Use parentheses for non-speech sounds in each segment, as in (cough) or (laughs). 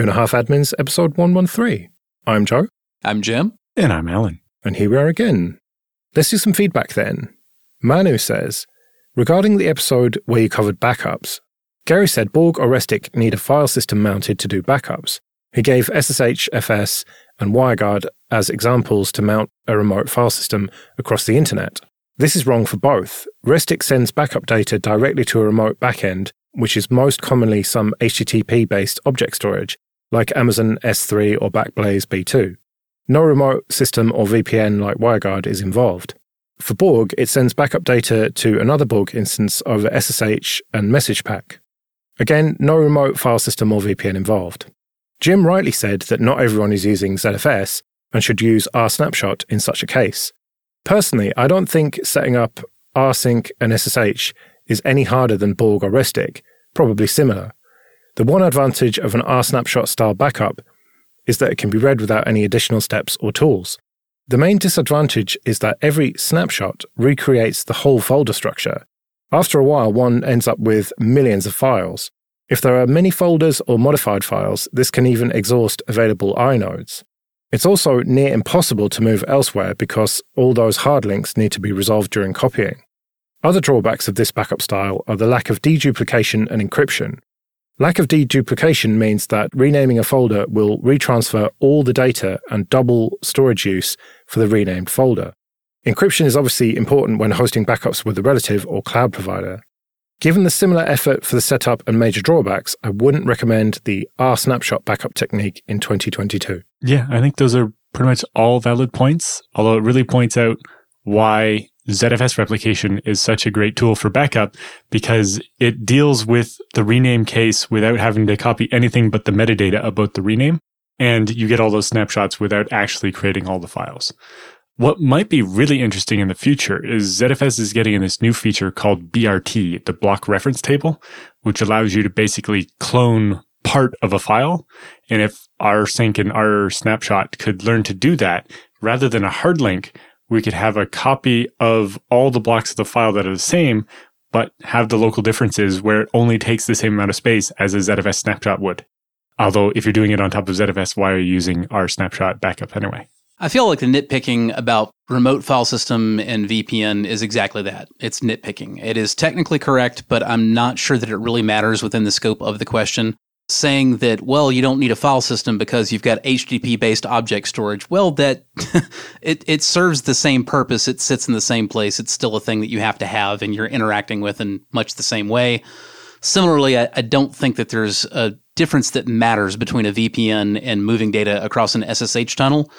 Two and a Half Admins, episode 113. I'm Joe. I'm Jim. And I'm Allan. And here we are again. Let's do some feedback then. Manu says, regarding the episode where you covered backups, Gary said Borg or Restic need a file system mounted to do backups. He gave SSHFS, and WireGuard as examples to mount a remote file system across the internet. This is wrong for both. Restic sends backup data directly to a remote backend, which is most commonly some HTTP based object storage, like Amazon S3 or Backblaze B2. No remote system or VPN like WireGuard is involved. For Borg, it sends backup data to another Borg instance over SSH and MessagePack. Again, no remote file system or VPN involved. Jim rightly said that not everyone is using ZFS and should use rsnapshot in such a case. Personally, I don't think setting up rsync and SSH is any harder than Borg or Restic, probably similar. The one advantage of an rsnapshot style backup is that it can be read without any additional steps or tools. The main disadvantage is that every snapshot recreates the whole folder structure. After a while, one ends up with millions of files. If there are many folders or modified files, this can even exhaust available inodes. It's also near impossible to move elsewhere because all those hard links need to be resolved during copying. Other drawbacks of this backup style are the lack of deduplication and encryption. Lack of deduplication means that renaming a folder will retransfer all the data and double storage use for the renamed folder. Encryption is obviously important when hosting backups with a relative or cloud provider. Given the similar effort for the setup and major drawbacks, I wouldn't recommend the rsnapshot backup technique in 2022. Yeah, I think those are pretty much all valid points, although it really points out why ZFS replication is such a great tool for backup because it deals with the rename case without having to copy anything but the metadata about the rename. And you get all those snapshots without actually creating all the files. What might be really interesting in the future is ZFS is getting in this new feature called BRT, the block reference table, which allows you to basically clone part of a file. And if rsync and rsnapshot could learn to do that, rather than a hard link, we could have a copy of all the blocks of the file that are the same, but have the local differences where it only takes the same amount of space as a ZFS snapshot would. Although if you're doing it on top of ZFS, why are you using rsnapshot backup anyway? I feel like the nitpicking about remote file system and VPN is exactly that. It's nitpicking. It is technically correct, but I'm not sure that it really matters within the scope of the question saying that well you don't need a file system because you've got http based object storage. Well that (laughs) it, it serves the same purpose. It sits in the same place. It's still a thing that you have to have and you're interacting with in much the same way. Similarly I, I don't think that there's a difference that matters between a vpn and moving data across an ssh tunnel.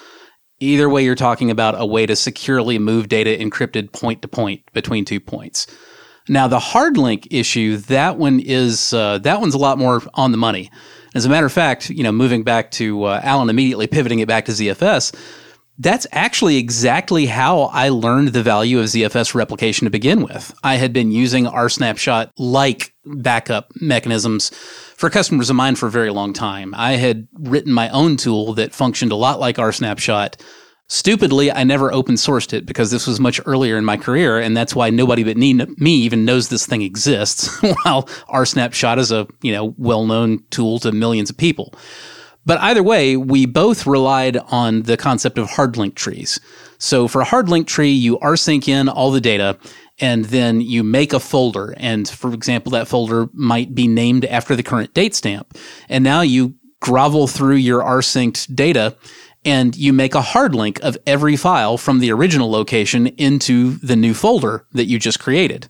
Either way you're talking about a way to securely move data encrypted point to point between two points now, the hard link issue, that one is uh, that one's a lot more on the money. As a matter of fact, you know, moving back to uh, Allan immediately pivoting it back to ZFS, that's actually exactly how I learned the value of ZFS replication to begin with. I had been using rsnapshot like backup mechanisms for customers of mine for a very long time. I had written my own tool that functioned a lot like rsnapshot Stupidly, I never open sourced it because this was much earlier in my career, and that's why nobody but me, even knows this thing exists. (laughs) while rsnapshot is a you know well known tool to millions of people. But either way, we both relied on the concept of hard link trees. So for a hard link tree, you rsync in all the data, and then you make a folder. And for example, that folder might be named after the current date stamp. And now you grovel through your rsynced data and you make a hard link of every file from the original location into the new folder that you just created.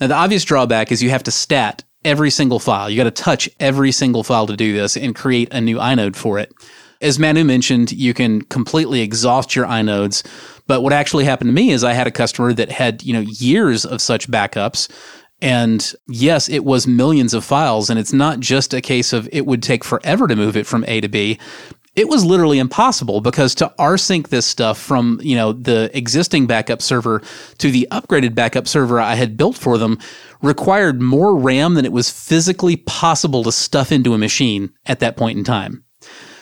Now, the obvious drawback is you have to stat every single file. You got to touch every single file to do this and create a new inode for it. As Manu mentioned, you can completely exhaust your inodes. But what actually happened to me is I had a customer that had, you know, years of such backups. And yes, it was millions of files. And it's not just a case of it would take forever to move it from A to B it was literally impossible because to rsync this stuff from you know the existing backup server to the upgraded backup server I had built for them required more RAM than it was physically possible to stuff into a machine at that point in time.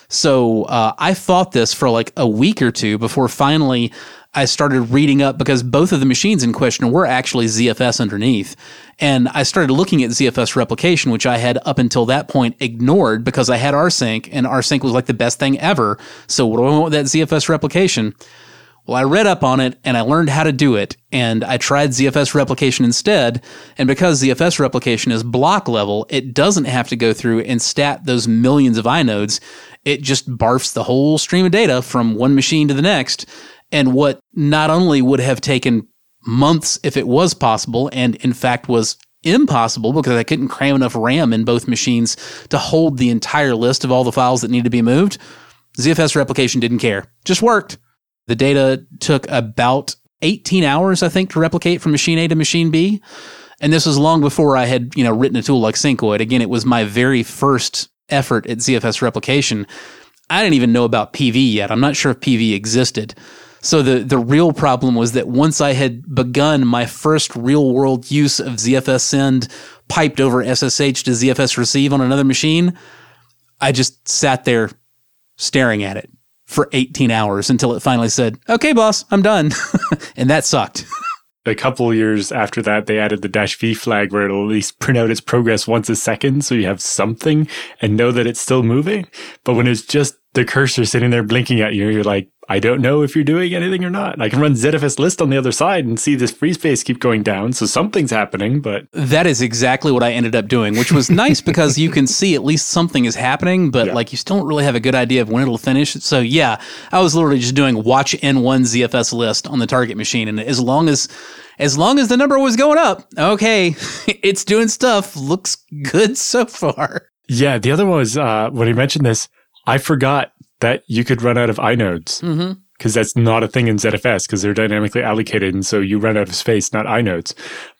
So uh, I fought this for like a week or two before finally I started reading up because both of the machines in question were actually ZFS underneath. And I started looking at ZFS replication, which I had up until that point ignored because I had rsync and rsync was like the best thing ever. So what do I want with that ZFS replication? Well, I read up on it and I learned how to do it and I tried ZFS replication instead. And because ZFS replication is block level, it doesn't have to go through and stat those millions of inodes. It just barfs the whole stream of data from one machine to the next and what not only would have taken months if it was possible, and in fact was impossible because I couldn't cram enough RAM in both machines to hold the entire list of all the files that need to be moved. ZFS replication didn't care, just worked. The data took about 18 hours, I think, to replicate from machine A to machine B. And this was long before I had, you know, written a tool like Syncoid. Again, it was my very first effort at ZFS replication. I didn't even know about PV yet. I'm not sure if PV existed. So the, the real problem was that once I had begun my first real world use of ZFS send piped over SSH to ZFS receive on another machine, I just sat there staring at it for 18 hours until it finally said, okay, boss, I'm done. (laughs) and that sucked. a couple years after that, they added the dash V flag where it'll at least print out its progress once a second. So you have something and know that it's still moving. But when it's just the cursor sitting there blinking at you, you're like, I don't know if you're doing anything or not. I can run ZFS list on the other side and see this free space keep going down. So something's happening, but. That is exactly what I ended up doing, which was nice (laughs) because you can see at least something is happening, but yeah. like you still don't really have a good idea of when it'll finish. So yeah, I was literally just doing watch N1 ZFS list on the target machine. And as long as, as long as the number was going up, okay, (laughs) it's doing stuff. Looks good so far. Yeah. The other one was, uh, when he mentioned this, I forgot that you could run out of inodes. Mm-hmm because that's not a thing in ZFS because they're dynamically allocated. And so you run out of space, not inodes.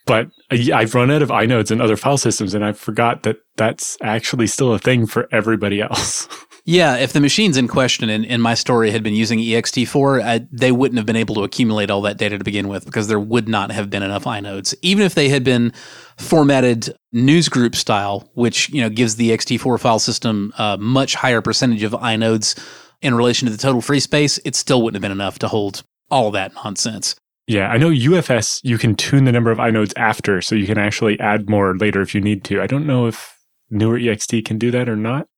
But I've run out of inodes in other file systems and I forgot that that's actually still a thing for everybody else. (laughs) yeah. If the machines in question in, in my story had been using ext4, I, they wouldn't have been able to accumulate all that data to begin with because there would not have been enough inodes. Even if they had been formatted newsgroup style, which you know gives the ext4 file system a much higher percentage of inodes in relation to the total free space, it still wouldn't have been enough to hold all that nonsense. Yeah, I know UFS you can tune the number of inodes after, so you can actually add more later if you need to. I don't know if newer ext can do that or not.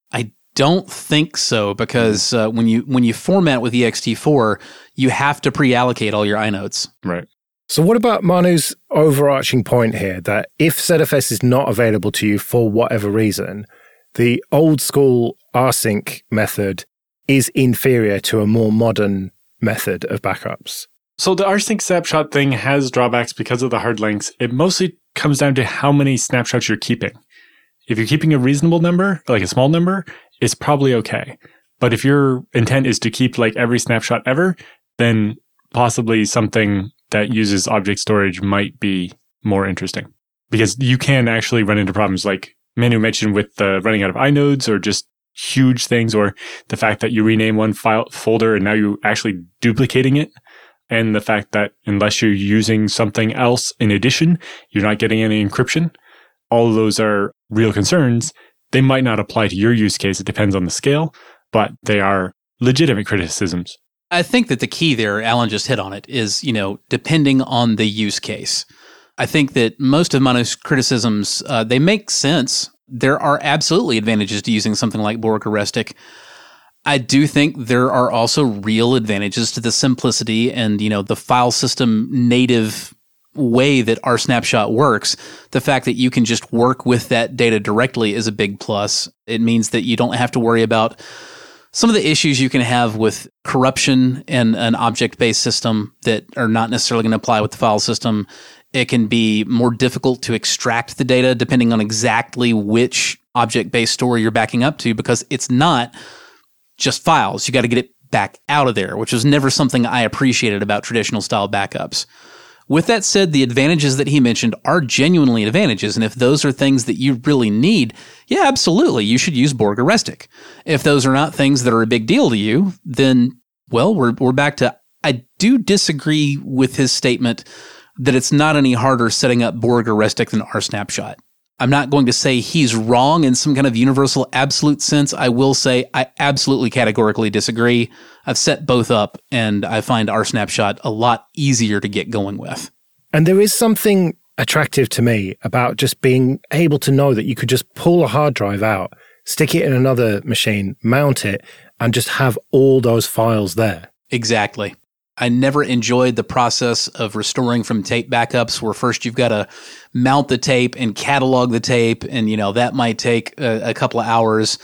I don't think so because uh, when you when you format with ext4, you have to pre-allocate all your inodes. Right. So, what about Manu's overarching point here that if ZFS is not available to you for whatever reason, the old school rsync method is inferior to a more modern method of backups? So, the rsync snapshot thing has drawbacks because of the hard links. It mostly comes down to how many snapshots you're keeping. If you're keeping a reasonable number, like a small number, it's probably okay. But if your intent is to keep like every snapshot ever, then possibly something that uses object storage might be more interesting because you can actually run into problems like Manu mentioned with the running out of inodes or just huge things or the fact that you rename one file folder and now you're actually duplicating it. And the fact that unless you're using something else in addition, you're not getting any encryption. All of those are real concerns. They might not apply to your use case. It depends on the scale, but they are legitimate criticisms. I think that the key there, Allan just hit on it, is, you know, depending on the use case. I think that most of Manu's criticisms, uh, they make sense. There are absolutely advantages to using something like Borg or Restic. I do think there are also real advantages to the simplicity and, you know, the file system native way that rsnapshot works. The fact that you can just work with that data directly is a big plus. It means that you don't have to worry about some of the issues you can have with corruption in an object based system that are not necessarily going to apply with the file system. It can be more difficult to extract the data depending on exactly which object based store you're backing up to because it's not just files. You got to get it back out of there, which was never something I appreciated about traditional style backups. With that said, the advantages that he mentioned are genuinely advantages. And if those are things that you really need, yeah, absolutely, you should use Borg or Restic. If those are not things that are a big deal to you, then, well, we're, we're back to, I do disagree with his statement that it's not any harder setting up Borg or Restic than rsnapshot. I'm not going to say he's wrong in some kind of universal absolute sense. I will say I absolutely categorically disagree. I've set both up and I find rsnapshot a lot easier to get going with. And there is something attractive to me about just being able to know that you could just pull a hard drive out, stick it in another machine, mount it, and just have all those files there. Exactly. I never enjoyed the process of restoring from tape backups where first you've got to mount the tape and catalog the tape. And, you know, that might take a, a, couple of hours.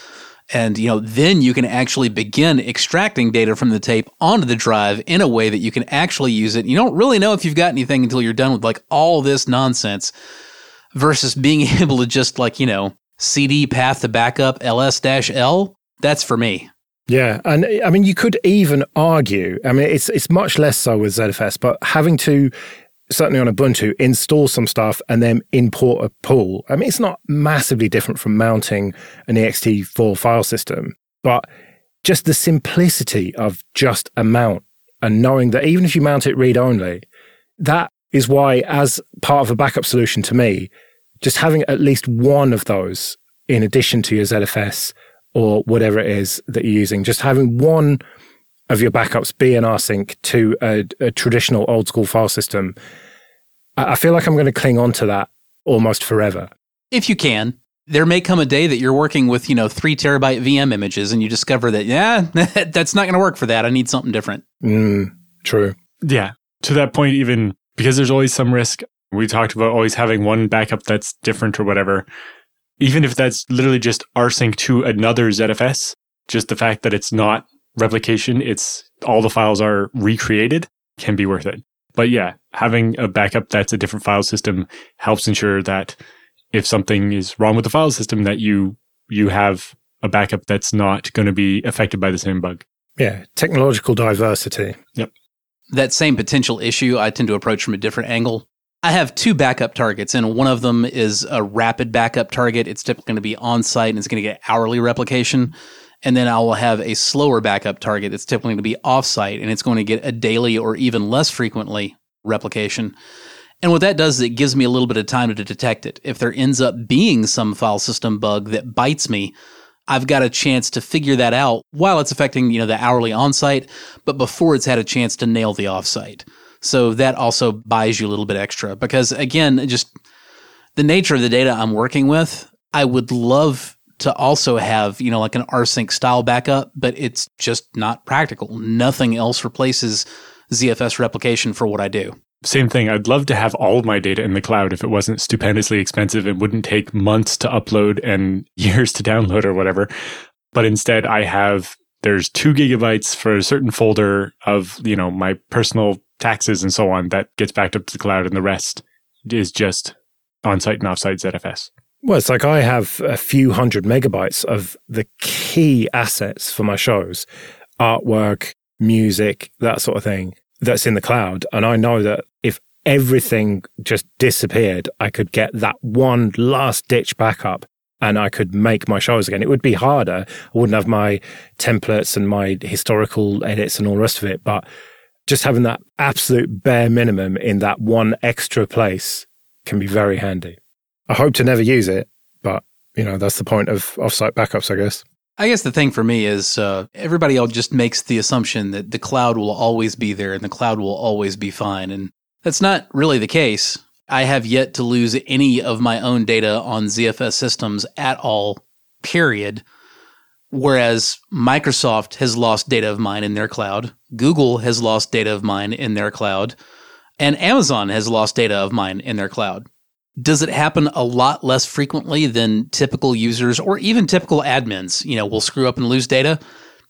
And, you know, then you can actually begin extracting data from the tape onto the drive in a way that you can actually use it. You don't really know if you've got anything until you're done with like all this nonsense versus being (laughs) able to just like, you know, CD path to backup ls L. That's for me. Yeah, and I mean, you could even argue. I mean, it's it's much less so with ZFS, but having to certainly on Ubuntu install some stuff and then import a pool. I mean, it's not massively different from mounting an ext4 file system, but just the simplicity of just a mount and knowing that even if you mount it read only, that is why, as part of a backup solution to me, just having at least one of those in addition to your ZFS or whatever it is that you're using, just having one of your backups be an rsync to a, a traditional old school file system, I feel like I'm going to cling on to that almost forever. If you can. There may come a day that you're working with, you know, three terabyte VM images and you discover that, yeah, (laughs) that's not going to work for that. I need something different. Mm, true. Yeah. To that point, even because there's always some risk, we talked about always having one backup that's different or whatever even if that's literally just rsync to another ZFS, just the fact that it's not replication, it's all the files are recreated can be worth it. But yeah, having a backup that's a different file system helps ensure that if something is wrong with the file system that you you have a backup that's not going to be affected by the same bug. Yeah, technological diversity. Yep. That same potential issue I tend to approach from a different angle. I have two backup targets, and one of them is a rapid backup target. It's typically going to be on site and it's going to get hourly replication. And then I will have a slower backup target that's typically going to be off site and it's going to get a daily or even less frequently replication. And what that does is it gives me a little bit of time to detect it. If there ends up being some file system bug that bites me, I've got a chance to figure that out while it's affecting, you know, the hourly on site, but before it's had a chance to nail the off site. So that also buys you a little bit extra because again, just the nature of the data I'm working with, I would love to also have, you know, like an rsync style backup, but it's just not practical. Nothing else replaces ZFS replication for what I do. Same thing. I'd love to have all of my data in the cloud if it wasn't stupendously expensive and wouldn't take months to upload and (laughs) years to download or whatever. But instead, I have there's two gigabytes for a certain folder of you know my personal taxes and so on that gets backed up to the cloud and the rest is just on-site and off-site ZFS. Well, it's like I have a few hundred megabytes of the key assets for my shows, artwork, music, that sort of thing that's in the cloud. And I know that if everything just disappeared, I could get that one last ditch backup and I could make my shows again. It would be harder. I wouldn't have my templates and my historical edits and all the rest of it, but just having that absolute bare minimum in that one extra place can be very handy. I hope to never use it, but you know, that's the point of offsite backups, I guess. I guess the thing for me is uh, everybody all just makes the assumption that the cloud will always be there and the cloud will always be fine. And that's not really the case. I have yet to lose any of my own data on ZFS systems at all, period. Whereas Microsoft has lost data of mine in their cloud, Google has lost data of mine in their cloud, and Amazon has lost data of mine in their cloud. Does it happen a lot less frequently than typical users or even typical admins, you know, will screw up and lose data?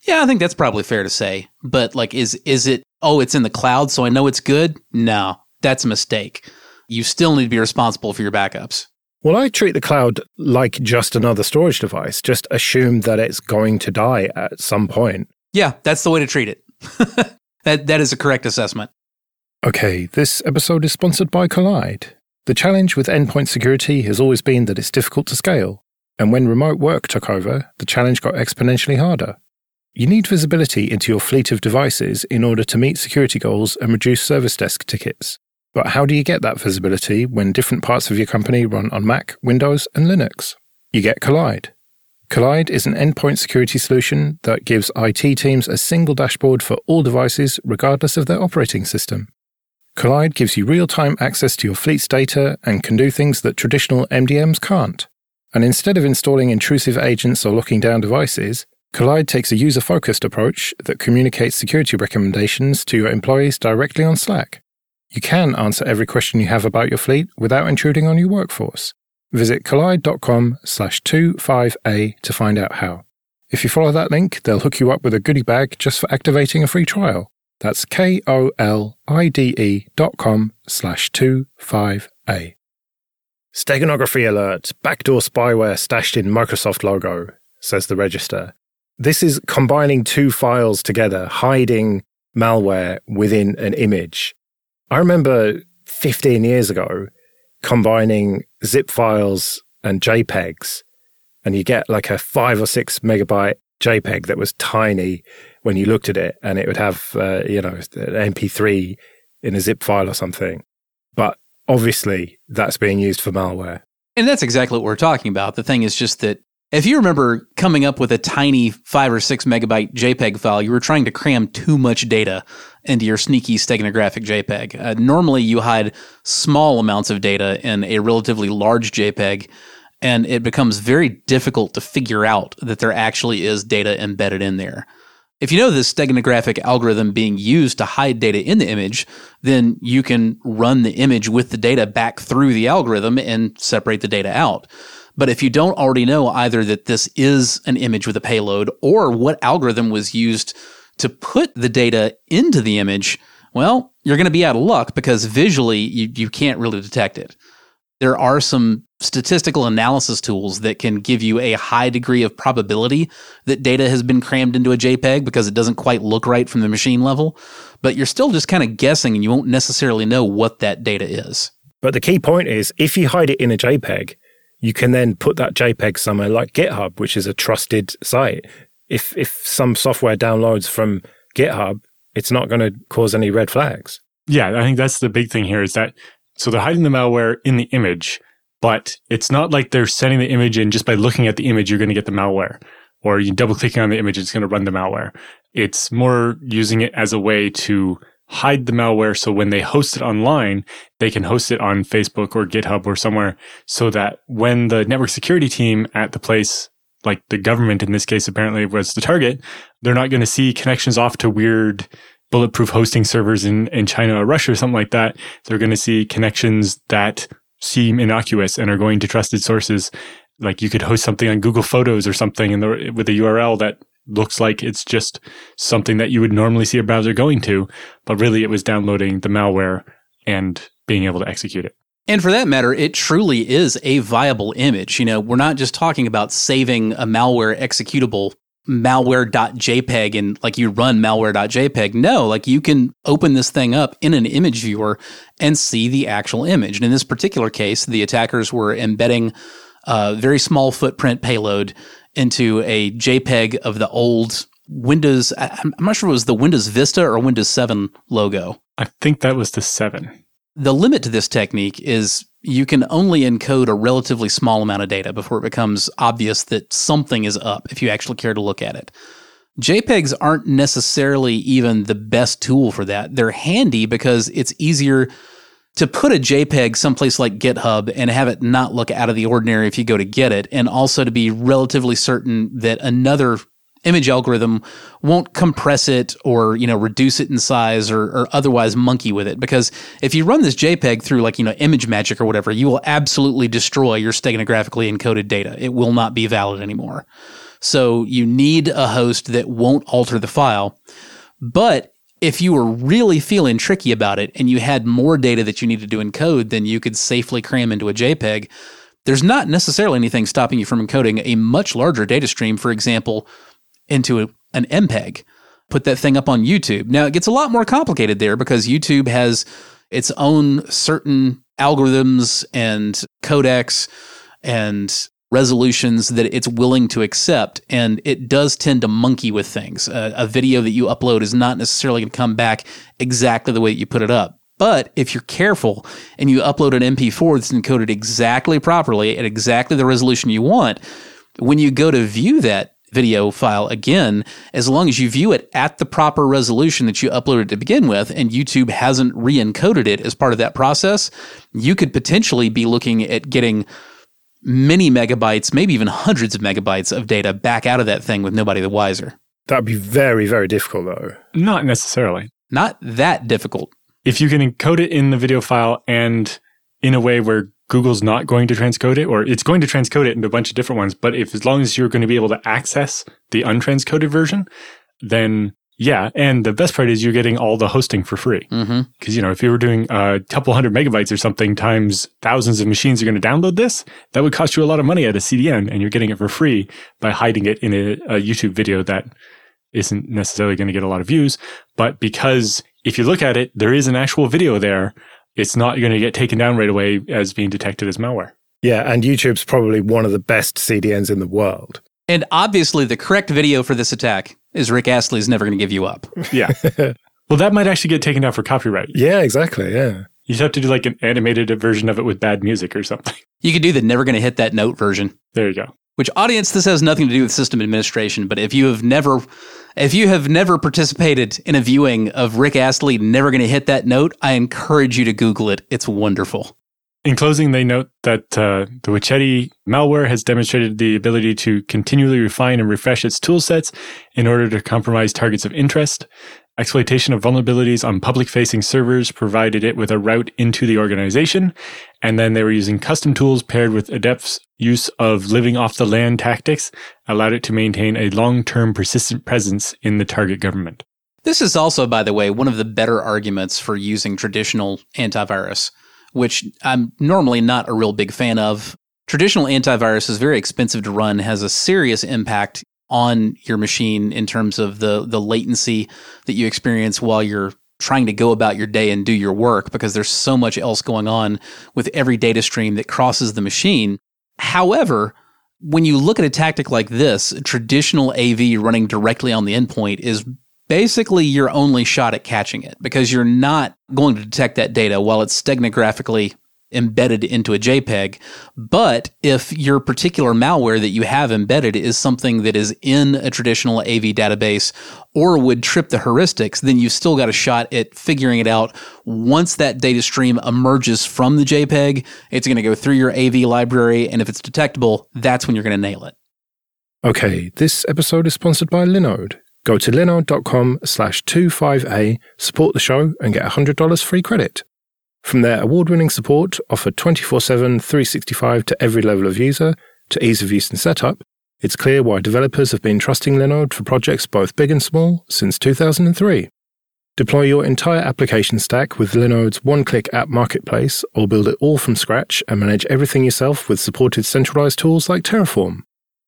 Yeah, I think that's probably fair to say. But like is is it oh, it's in the cloud so I know it's good? No, that's a mistake. You still need to be responsible for your backups. Well, I treat the cloud like just another storage device. Just assume that it's going to die at some point. Yeah, that's the way to treat it. (laughs) that that is a correct assessment. Okay, this episode is sponsored by Kolide. The challenge with endpoint security has always been that it's difficult to scale, and when remote work took over, the challenge got exponentially harder. You need visibility into your fleet of devices in order to meet security goals and reduce service desk tickets. But how do you get that visibility when different parts of your company run on Mac, Windows, and Linux? You get Kolide. Kolide is an endpoint security solution that gives IT teams a single dashboard for all devices, regardless of their operating system. Kolide gives you real time access to your fleet's data and can do things that traditional MDMs can't. And instead of installing intrusive agents or locking down devices, Kolide takes a user focused approach that communicates security recommendations to your employees directly on Slack. You can answer every question you have about your fleet without intruding on your workforce. Visit kolide.com slash 25A to find out how. If you follow that link, they'll hook you up with a goodie bag just for activating a free trial. That's K-O-L-I-D-E dot com slash 25A. Steganography alert. Backdoor spyware stashed in Microsoft logo, says the register. This is combining two files together, hiding malware within an image. I remember 15 years ago combining zip files and JPEGs, and you get like a five or six megabyte JPEG that was tiny when you looked at it, and it would have, uh, you know, an MP3 in a zip file or something. But obviously, that's being used for malware. And that's exactly what we're talking about. The thing is just that if you remember coming up with a tiny five or six megabyte JPEG file, you were trying to cram too much data into your sneaky steganographic JPEG. Uh, normally, you hide small amounts of data in a relatively large JPEG, and it becomes very difficult to figure out that there actually is data embedded in there. If you know this steganographic algorithm being used to hide data in the image, then you can run the image with the data back through the algorithm and separate the data out. But if you don't already know either that this is an image with a payload or what algorithm was used to put the data into the image, well, you're going to be out of luck because visually you, you can't really detect it. There are some statistical analysis tools that can give you a high degree of probability that data has been crammed into a JPEG because it doesn't quite look right from the machine level, but you're still just kind of guessing and you won't necessarily know what that data is. But the key point is if you hide it in a JPEG, you can then put that JPEG somewhere like GitHub, which is a trusted site. If if some software downloads from GitHub, it's not going to cause any red flags. Yeah, I think that's the big thing here is that so they're hiding the malware in the image, but it's not like they're sending the image in just by looking at the image, you're going to get the malware. Or you double clicking on the image, it's going to run the malware. It's more using it as a way to hide the malware so when they host it online, they can host it on Facebook or GitHub or somewhere so that when the network security team at the place, like the government in this case apparently was the target, they're not going to see connections off to weird bulletproof hosting servers in, in China or Russia or something like that. They're going to see connections that seem innocuous and are going to trusted sources. Like you could host something on Google Photos or something in the, with a URL that looks like it's just something that you would normally see a browser going to, but really it was downloading the malware and being able to execute it. And for that matter, it truly is a viable image. You know, we're not just talking about saving a malware executable malware.jpg and like you run malware.jpg. No, like you can open this thing up in an image viewer and see the actual image. And in this particular case, the attackers were embedding a very small footprint payload into a JPEG of the old Windows. I'm not sure it was the Windows Vista or Windows 7 logo. I think that was the 7. The limit to this technique is you can only encode a relatively small amount of data before it becomes obvious that something is up if you actually care to look at it. JPEGs aren't necessarily even the best tool for that. They're handy because it's easier to put a JPEG someplace like GitHub and have it not look out of the ordinary if you go to get it, and also to be relatively certain that another image algorithm won't compress it or you know reduce it in size or, or, otherwise monkey with it. Because if you run this jpeg through like you know ImageMagick or whatever you will absolutely destroy your steganographically encoded data. It will not be valid anymore. So you need a host that won't alter the file. But if you were really feeling tricky about it and you had more data that you needed to encode than you could safely cram into a JPEG, there's not necessarily anything stopping you from encoding a much larger data stream, for example, into a, an MPEG. Put that thing up on YouTube. Now, it gets a lot more complicated there because YouTube has its own certain algorithms and codecs and resolutions that it's willing to accept. And it does tend to monkey with things. Uh, a video that you upload is not necessarily going to come back exactly the way that you put it up. But if you're careful and you upload an MP4 that's encoded exactly properly at exactly the resolution you want, when you go to view that video file again, as long as you view it at the proper resolution that you uploaded to begin with, and YouTube hasn't re encoded it as part of that process, you could potentially be looking at getting many megabytes, maybe even hundreds of megabytes of data back out of that thing with nobody the wiser. That'd be very, very difficult, though. Not necessarily. Not that difficult. If you can encode it in the video file and in a way where Google's not going to transcode it, or it's going to transcode it into a bunch of different ones, but if as long as you're going to be able to access the untranscoded version, then yeah. And the best part is you're getting all the hosting for free. Because, Mm-hmm. you know, if you were doing a couple hundred megabytes or something times thousands of machines are going to download this, that would cost you a lot of money at a CDN and you're getting it for free by hiding it in a, a YouTube video that isn't necessarily going to get a lot of views. But because if you look at it, there is an actual video there. It's not going to get taken down right away as being detected as malware. Yeah, and YouTube's probably one of the best CDNs in the world. And obviously, the correct video for this attack is Rick Astley's Never Gonna Give You Up. (laughs) Yeah. well, that might actually get taken down for copyright. Yeah, exactly. Yeah. You'd have to do like an animated version of it with bad music or something. You could do the Never Gonna Hit That Note version. There you go. Which audience this has nothing to do with system administration, but if you have never if you have never participated in a viewing of Rick Astley never gonna hit that note, I encourage you to Google it. It's wonderful. In closing, they note that uh, the Witchetty malware has demonstrated the ability to continually refine and refresh its tool sets in order to compromise targets of interest. Exploitation of vulnerabilities on public facing servers provided it with a route into the organization. And then they were using custom tools paired with Adept's use of living off the land tactics allowed it to maintain a long term persistent presence in the target government. This is also, by the way, one of the better arguments for using traditional antivirus, which I'm normally not a real big fan of. Traditional antivirus is very expensive to run, has a serious impact on your machine in terms of the the latency that you experience while you're trying to go about your day and do your work because there's so much else going on with every data stream that crosses the machine. However, when you look at a tactic like this, traditional AV running directly on the endpoint is basically your only shot at catching it because you're not going to detect that data while it's stegnographically embedded into a JPEG. But if your particular malware that you have embedded is something that is in a traditional AV database or would trip the heuristics, then you've still got a shot at figuring it out. Once that data stream emerges from the JPEG, it's going to go through your AV library. And if it's detectable, that's when you're going to nail it. Okay, this episode is sponsored by Linode. Go to linode.com slash 25A, support the show, and get $100 free credit. From their award winning support, offered 24 7, 365 to every level of user, to ease of use and setup, it's clear why developers have been trusting Linode for projects both big and small since 2003. Deploy your entire application stack with Linode's one click app marketplace, or build it all from scratch and manage everything yourself with supported centralized tools like Terraform.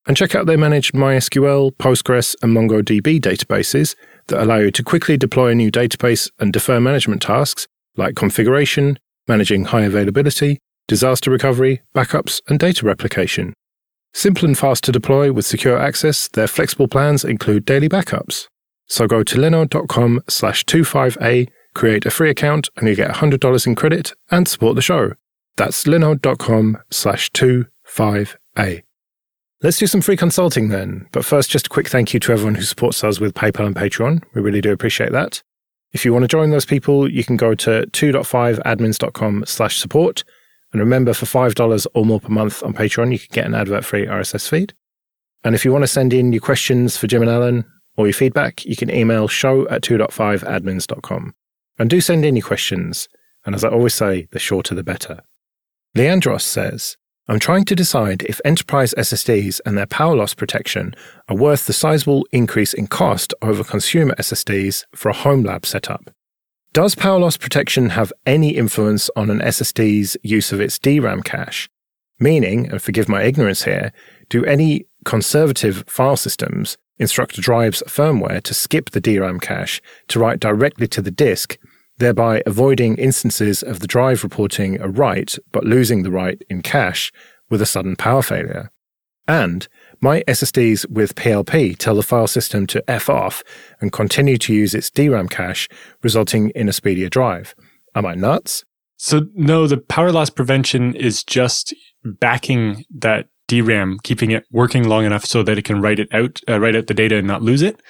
And check out their managed MySQL, Postgres, and MongoDB databases that allow you to quickly deploy a new database and defer management tasks like configuration, managing high availability, disaster recovery, backups, and data replication. Simple and fast to deploy with secure access, their flexible plans include daily backups. So go to linode.com slash 25A, create a free account, and you get $100 in credit and support the show. That's linode.com slash 25A. Let's do some free consulting then. But first, just a quick thank you to everyone who supports us with PayPal and Patreon. We really do appreciate that. If you want to join those people, you can go to 2.5admins.com slash support. And remember, for $5 or more per month on Patreon, you can get an advert-free RSS feed. And if you want to send in your questions for Jim and Allan or your feedback, you can email show at 2.5admins.com. And do send in your questions. And as I always say, the shorter the better. Leandros says, I'm trying to decide if enterprise SSDs and their power loss protection are worth the sizable increase in cost over consumer SSDs for a home lab setup. Does power loss protection have any influence on an SSD's use of its DRAM cache? Meaning, and forgive my ignorance here, do any conservative file systems instruct drive's firmware to skip the DRAM cache to write directly to the disk thereby avoiding instances of the drive reporting a write but losing the write in cache with a sudden power failure. And my SSDs with PLP tell the file system to F off and continue to use its DRAM cache, resulting in a speedier drive. Am I nuts? So no, the power loss prevention is just backing that DRAM, keeping it working long enough so that it can write it out, uh, write out the data and not lose it.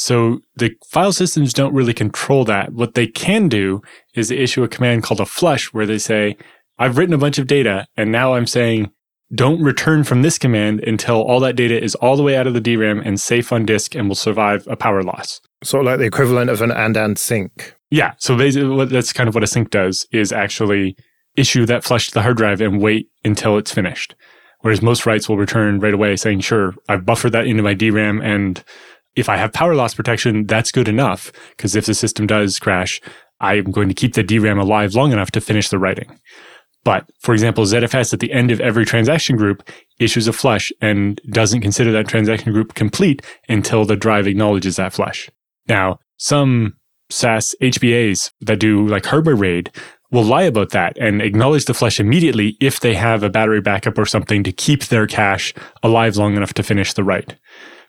So the file systems don't really control that. What they can do is they issue a command called a flush where they say, I've written a bunch of data and now I'm saying don't return from this command until all that data is all the way out of the DRAM and safe on disk and will survive a power loss. Sort of like the equivalent of an and and sync. Yeah. So basically, that's kind of what a sync does is actually issue that flush to the hard drive and wait until it's finished. Whereas most writes will return right away saying, sure, I've buffered that into my DRAM. And if I have power loss protection, that's good enough. Because if the system does crash, I'm going to keep the DRAM alive long enough to finish the writing. But for example, ZFS at the end of every transaction group issues a flush and doesn't consider that transaction group complete until the drive acknowledges that flush. Now, some SAS HBAs that do like hardware RAID will lie about that and acknowledge the flush immediately if they have a battery backup or something to keep their cache alive long enough to finish the write.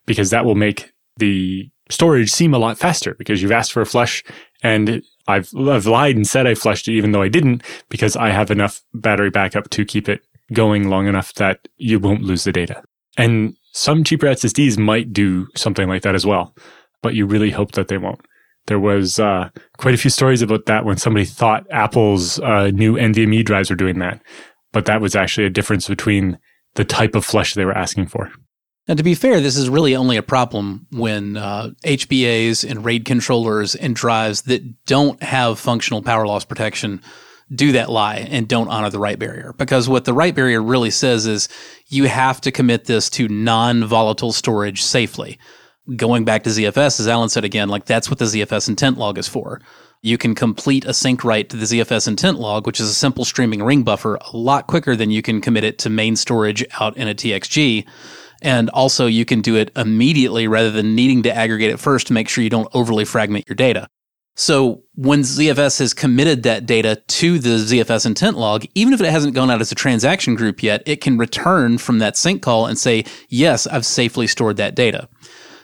Because that will make the storage seem a lot faster because you've asked for a flush and I've, I've lied and said I flushed it even though I didn't because I have enough battery backup to keep it going long enough that you won't lose the data. And some cheaper SSDs might do something like that as well, but you really hope that they won't. There was uh, quite a few stories about that when somebody thought Apple's uh, new NVMe drives were doing that, but that was actually a difference between the type of flush they were asking for. And to be fair, this is really only a problem when uh, HBAs and RAID controllers and drives that don't have functional power loss protection do that lie and don't honor the write barrier. Because what the write barrier really says is you have to commit this to non volatile storage safely. Going back to ZFS, as Allan said again, like that's what the ZFS intent log is for. You can complete a sync write to the ZFS intent log, which is a simple streaming ring buffer, a lot quicker than you can commit it to main storage out in a TXG. And also, you can do it immediately rather than needing to aggregate it first to make sure you don't overly fragment your data. So when ZFS has committed that data to the ZFS intent log, even if it hasn't gone out as a transaction group yet, it can return from that sync call and say, yes, I've safely stored that data.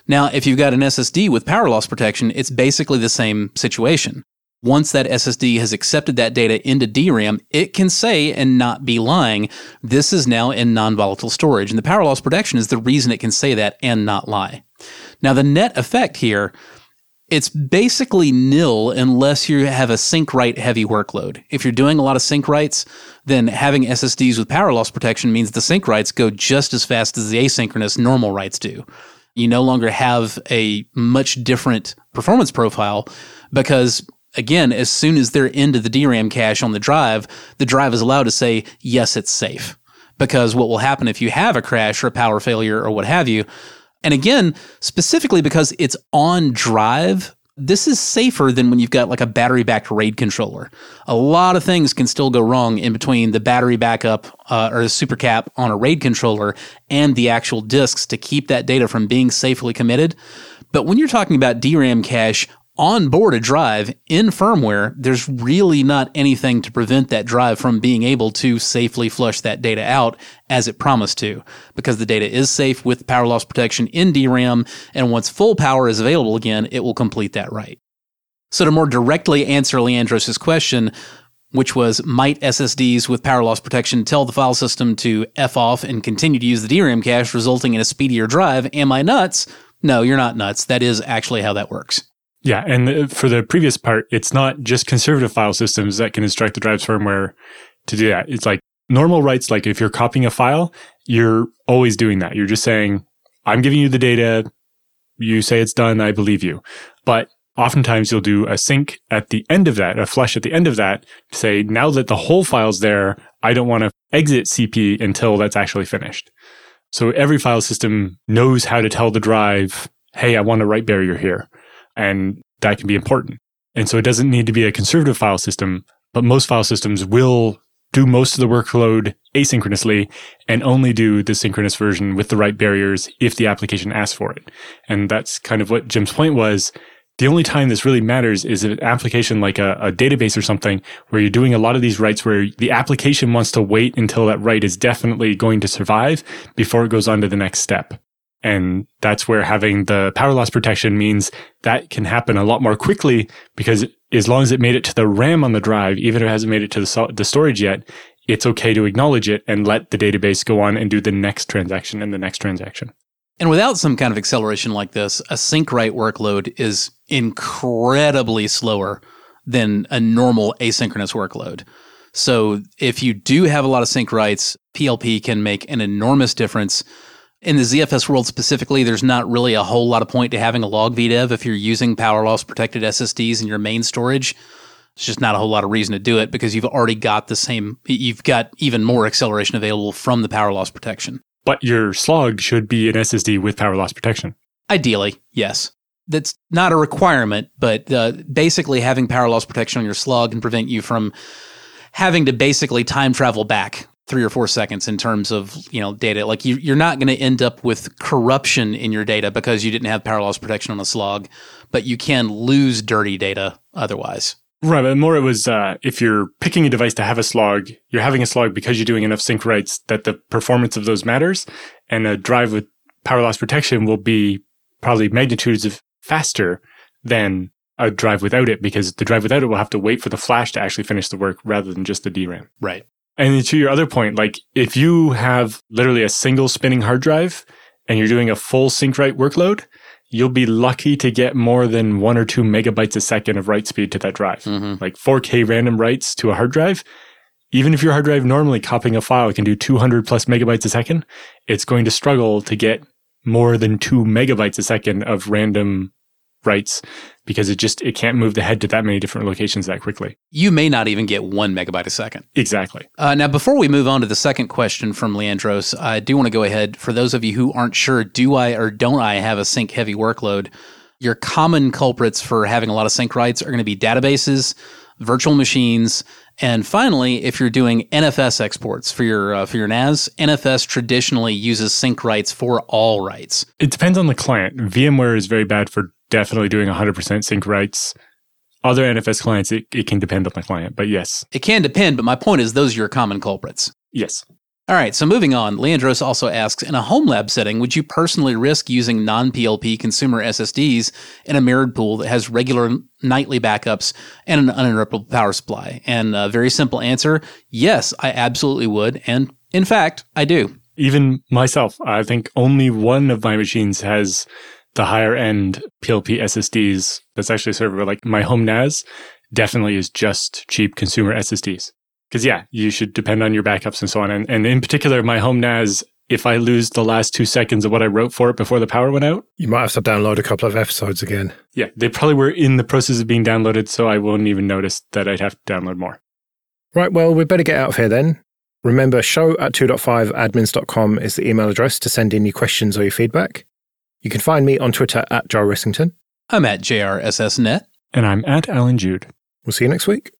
Now, if you've got an SSD with power loss protection, it's basically the same situation. Once that SSD has accepted that data into DRAM, it can say and not be lying, this is now in non volatile storage. And the power loss protection is the reason it can say that and not lie. Now, the net effect here, it's basically nil unless you have a sync write heavy workload. If you're doing a lot of sync writes, then having SSDs with power loss protection means the sync writes go just as fast as the asynchronous normal writes do. You no longer have a much different performance profile because again, as soon as they're into the DRAM cache on the drive, the drive is allowed to say, yes, it's safe. Because what will happen if you have a crash or a power failure or what have you, and again, specifically because it's on drive, this is safer than when you've got like a battery backed RAID controller. A lot of things can still go wrong in between the battery backup uh, or the supercap on a RAID controller and the actual disks to keep that data from being safely committed. But when you're talking about DRAM cache on board a drive in firmware, there's really not anything to prevent that drive from being able to safely flush that data out as it promised to, because the data is safe with power loss protection in DRAM, and once full power is available again, it will complete that write. So to more directly answer Leandros' question, which was might SSDs with power loss protection tell the file system to F off and continue to use the DRAM cache, resulting in a speedier drive? Am I nuts? No, you're not nuts. That is actually how that works. Yeah, and uh, for the previous part, it's not just conservative file systems that can instruct the drive's firmware to do that. It's like normal writes, like if you're copying a file, you're always doing that. You're just saying, I'm giving you the data. You say it's done. I believe you. But oftentimes you'll do a sync at the end of that, a flush at the end of that to say, now that the whole file's there, I don't want to exit CP until that's actually finished. So every file system knows how to tell the drive, Hey, I want a write barrier here and that can be important. And so it doesn't need to be a conservative file system, but most file systems will do most of the workload asynchronously and only do the synchronous version with the right barriers if the application asks for it. And that's kind of what Jim's point was. The only time this really matters is an application like a, a, database or something where you're doing a lot of these writes where the application wants to wait until that write is definitely going to survive before it goes on to the next step. And that's where having the power loss protection means that can happen a lot more quickly because as long as it made it to the RAM on the drive, even if it hasn't made it to the, the storage yet, it's okay to acknowledge it and let the database go on and do the next transaction and the next transaction. And without some kind of acceleration like this, a sync write workload is incredibly slower than a normal asynchronous workload. So if you do have a lot of sync writes, PLP can make an enormous difference. In the ZFS world specifically, there's not really a whole lot of point to having a log VDEV if you're using power loss protected SSDs in your main storage. It's just not a whole lot of reason to do it because you've already got the same, you've got even more acceleration available from the power loss protection. But your slog should be an SSD with power loss protection. Ideally, yes. That's not a requirement, but uh, basically having power loss protection on your slog can prevent you from having to basically time travel back three or four seconds in terms of you know data. Like you, you're not going to end up with corruption in your data because you didn't have power loss protection on a slog, but you can lose dirty data otherwise. Right, but more it was uh, if you're picking a device to have a slog, you're having a slog because you're doing enough sync writes that the performance of those matters, and a drive with power loss protection will be probably magnitudes of faster than a drive without it because the drive without it will have to wait for the flash to actually finish the work rather than just the DRAM. Right. And to your other point, like if you have literally a single spinning hard drive and you're doing a full sync write workload, you'll be lucky to get more than one or two megabytes a second of write speed to that drive. Mm-hmm. Like 4K random writes to a hard drive. Even if your hard drive normally copying a file can do 200 plus megabytes a second, it's going to struggle to get more than two megabytes a second of random writes because it just it can't move the head to that many different locations that quickly. You may not even get one megabyte a second. Exactly. Uh, now, before we move on to the second question from Leandros, I do want to go ahead for those of you who aren't sure, do I or don't I have a sync heavy workload? Your common culprits for having a lot of sync writes are going to be databases, virtual machines, and finally, if you're doing NFS exports for your uh, for your NAS, NFS traditionally uses sync writes for all writes. It depends on the client. VMware is very bad for definitely doing 100% sync writes. Other NFS clients, it, it can depend on the client, but yes. It can depend, but my point is those are your common culprits. Yes. All right, so moving on, Leandros also asks In a home lab setting, would you personally risk using non PLP consumer SSDs in a mirrored pool that has regular nightly backups and an uninterruptible power supply? And a very simple answer yes, I absolutely would. And in fact, I do. Even myself, I think only one of my machines has the higher end PLP SSDs that's actually a server like my home NAS definitely is just cheap consumer SSDs. Because yeah, you should depend on your backups and so on. And, and in particular, my home NAS, if I lose the last two seconds of what I wrote for it before the power went out, you might have to download a couple of episodes again. Yeah, they probably were in the process of being downloaded, so I won't even notice that I'd have to download more. Right, well, we better get out of here then. Remember, show at 2.5admins.com is the email address to send in your questions or your feedback. You can find me on Twitter at Joe Ressington. I'm at JRSSNet. And I'm at Allan Jude. We'll see you next week.